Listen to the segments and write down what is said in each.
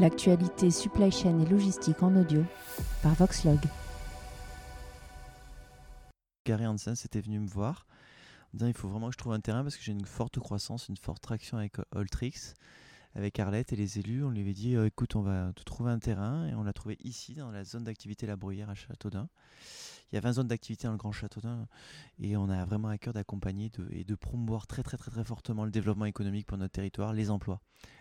L'actualité supply chain et logistique en audio par Voxlog. Gary Hansen était venu me voir en disant il faut vraiment que je trouve un terrain parce que j'ai une forte croissance, une forte traction avec Ultrix, avec Arlette et les élus. On lui avait dit euh, écoute, on va te trouver un terrain et on l'a trouvé ici dans la zone d'activité La Bruyère à Châteaudun. Il y a 20 zones d'activité dans le Grand Châteaudun et on a vraiment à cœur d'accompagner et de promouvoir très très fortement le développement économique pour notre territoire, les emplois.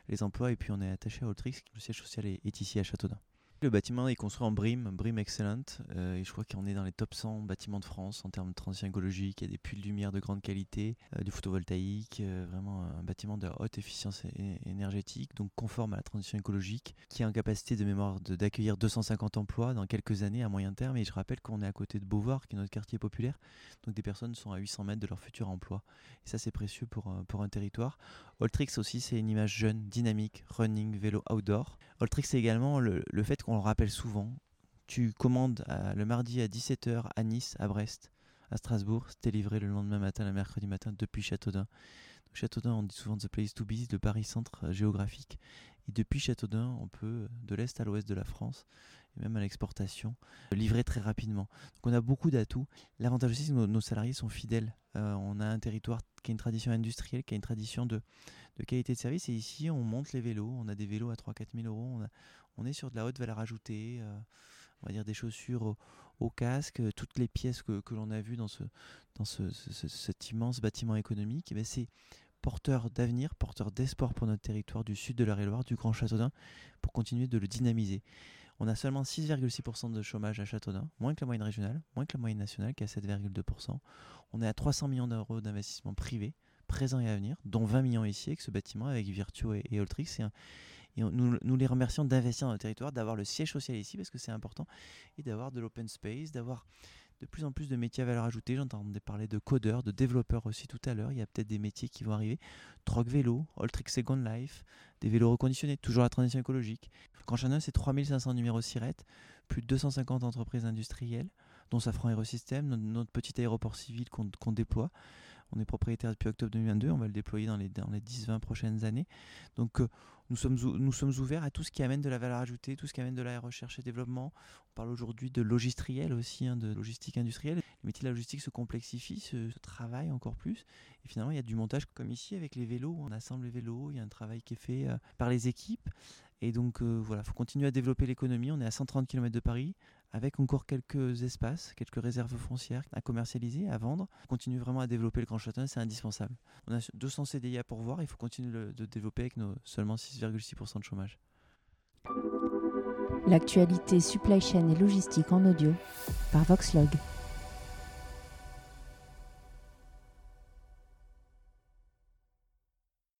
Et puis on est attaché à Ultrix, le siège social est ici à Châteaudun. Le bâtiment est construit en BRIM, BRIM Excellent, euh, et je crois qu'on est dans les top 100 bâtiments de France en termes de transition écologique. Il y a des puits de lumière de grande qualité, euh, du photovoltaïque, euh, vraiment un bâtiment de haute efficience énergétique, donc conforme à la transition écologique, qui a en capacité de mémoire d'accueillir 250 emplois dans quelques années à moyen terme. Et je rappelle qu'on est à côté de Beauvoir, qui est notre quartier populaire, donc des personnes sont à 800 mètres de leur futur emploi. Et ça, c'est précieux pour, pour un territoire. Oltrix aussi, c'est une image jeune, dynamique, running, vélo, outdoor. Oltrix, c'est également le, le fait qu'on le rappelle souvent. Tu commandes le mardi à 17h à Nice, à Brest, à Strasbourg. C'était livré le lendemain matin, le mercredi matin, depuis Châteaudun. Châteaudun, on dit souvent the place to be, le Paris centre euh, géographique. Et depuis Châteaudun, on peut, de l'est à l'ouest de la France, et même à l'exportation, livrer très rapidement. Donc on a beaucoup d'atouts. L'avantage aussi, c'est que nos, salariés sont fidèles. Euh, on a un territoire qui a une tradition industrielle, qui a une tradition de, qualité de service. Et ici, on monte les vélos. On a des vélos à 3-4 000 euros. On, est sur de la haute valeur ajoutée. Euh, on va dire des chaussures au, casque, toutes les pièces que, l'on a vues dans, ce, dans ce, cet immense bâtiment économique. Eh c'est porteur d'avenir, porteur d'espoir pour notre territoire du sud de la loire du Grand Châteaudun, pour continuer de le dynamiser. On a seulement 6,6% de chômage à Châteaudun, moins que la moyenne régionale, moins que la moyenne nationale qui est à 7,2%. On est à 300 millions d'euros d'investissement privé, présent et à venir, dont 20 millions ici avec ce bâtiment, avec Virtuo et. Et, nous, les remercions d'investir dans le territoire, d'avoir le siège social ici parce que c'est important, et d'avoir de l'open space, d'avoir de plus en plus de métiers à valeur ajoutée. J'entendais parler de codeurs, de développeurs aussi tout à l'heure. Il y a peut-être des métiers qui vont arriver. Troc vélo, Alltrick Second Life, des vélos reconditionnés, toujours la transition écologique. Grand Château, c'est 3500 numéros SIRET, plus de 250 entreprises industrielles, dont Safran Aérosystème, notre, petit aéroport civil qu'on déploie. On est propriétaire depuis octobre 2022, on va le déployer dans les, dans les 10-20 prochaines années. Donc euh, nous, sommes, nous sommes ouverts à tout ce qui amène de la valeur ajoutée, tout ce qui amène de la recherche et développement. On parle aujourd'hui de logistriel aussi, hein, de logistique industrielle. Le métier de la logistique se complexifie, se, se, travaille encore plus. Et finalement, il y a du montage comme ici avec les vélos. On assemble les vélos, il y a un travail qui est fait euh, par les équipes. Et donc euh, voilà, il faut continuer à développer l'économie. On est à 130 km de Paris, avec encore quelques espaces, quelques réserves foncières à commercialiser, à vendre. On continue vraiment à développer le Grand Château, c'est indispensable. On a 200 CDI à pourvoir, il faut continuer de développer avec nos seulement 6,6% de chômage. L'actualité supply chain et logistique en audio par Voxlog.